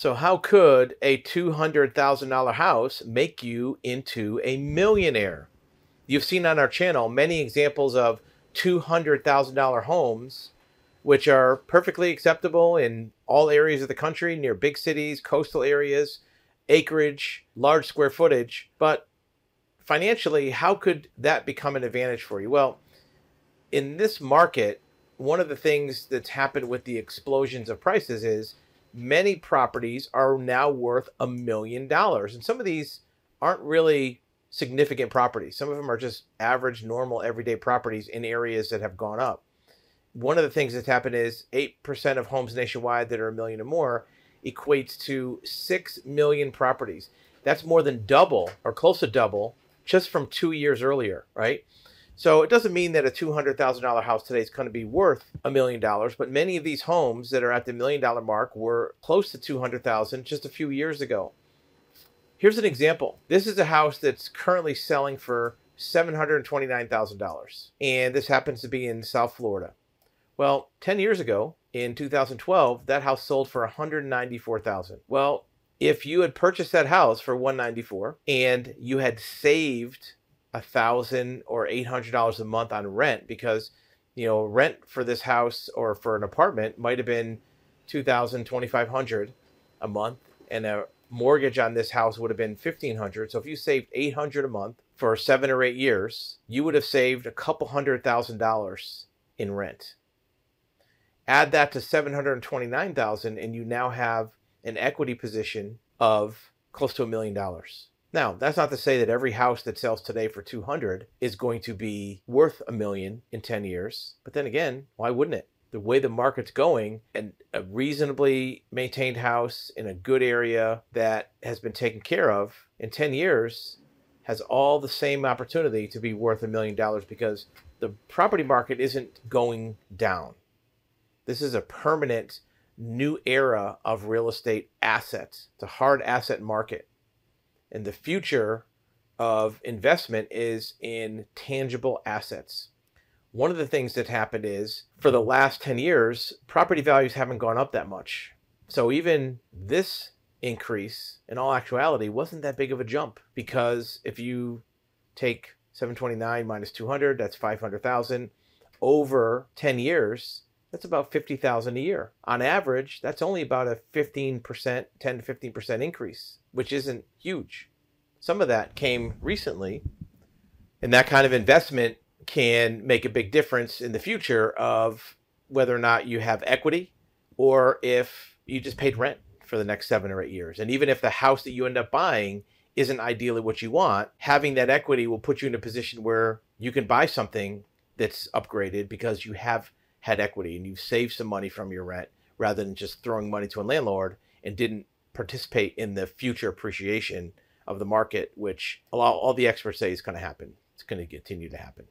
So, how could a $200,000 house make you into a millionaire? You've seen on our channel many examples of $200,000 homes, which are perfectly acceptable in all areas of the country, near big cities, coastal areas, acreage, large square footage. But financially, how could that become an advantage for you? Well, in this market, one of the things that's happened with the explosions of prices is many properties are now worth a million dollars. And some of these aren't really significant properties. Some of them are just average, normal, everyday properties in areas that have gone up. One of the things that's happened is 8% of homes nationwide that are a million or more equates to 6 million properties. That's more than double or close to double just from two years earlier, right? So it doesn't mean that a $200,000 house today is going to be worth a million dollars, but many of these homes that are at the million dollar mark were close to 200,000 just a few years ago. Here's an example. This is a house that's currently selling for $729,000, and this happens to be in South Florida. Well, 10 years ago, in 2012, that house sold for 194,000. Well, if you had purchased that house for 194 and you had saved a thousand or eight hundred dollars a month on rent because you know rent for this house or for an apartment might have been two thousand twenty five hundred a month and a mortgage on this house would have been 1500 so if you saved 800 a month for seven or eight years you would have saved a couple hundred thousand dollars in rent. Add that to 729000 and you now have an equity position of close to a million dollars now, that's not to say that every house that sells today for 200 is going to be worth a million in 10 years. But then again, why wouldn't it? The way the market's going and a reasonably maintained house in a good area that has been taken care of in 10 years has all the same opportunity to be worth a million dollars because the property market isn't going down. This is a permanent new era of real estate assets. It's a hard asset market and the future of investment is in tangible assets. One of the things that happened is for the last 10 years, property values haven't gone up that much. So even this increase, in all actuality, wasn't that big of a jump because if you take 729 minus 200, that's 500,000 over 10 years, that's about 50,000 a year. On average, that's only about a 15%, 10 to 15% increase, which isn't huge. Some of that came recently, and that kind of investment can make a big difference in the future of whether or not you have equity or if you just paid rent for the next 7 or 8 years. And even if the house that you end up buying isn't ideally what you want, having that equity will put you in a position where you can buy something that's upgraded because you have had equity and you've saved some money from your rent rather than just throwing money to a landlord and didn't participate in the future appreciation of the market, which all, all the experts say is going to happen. It's going to continue to happen.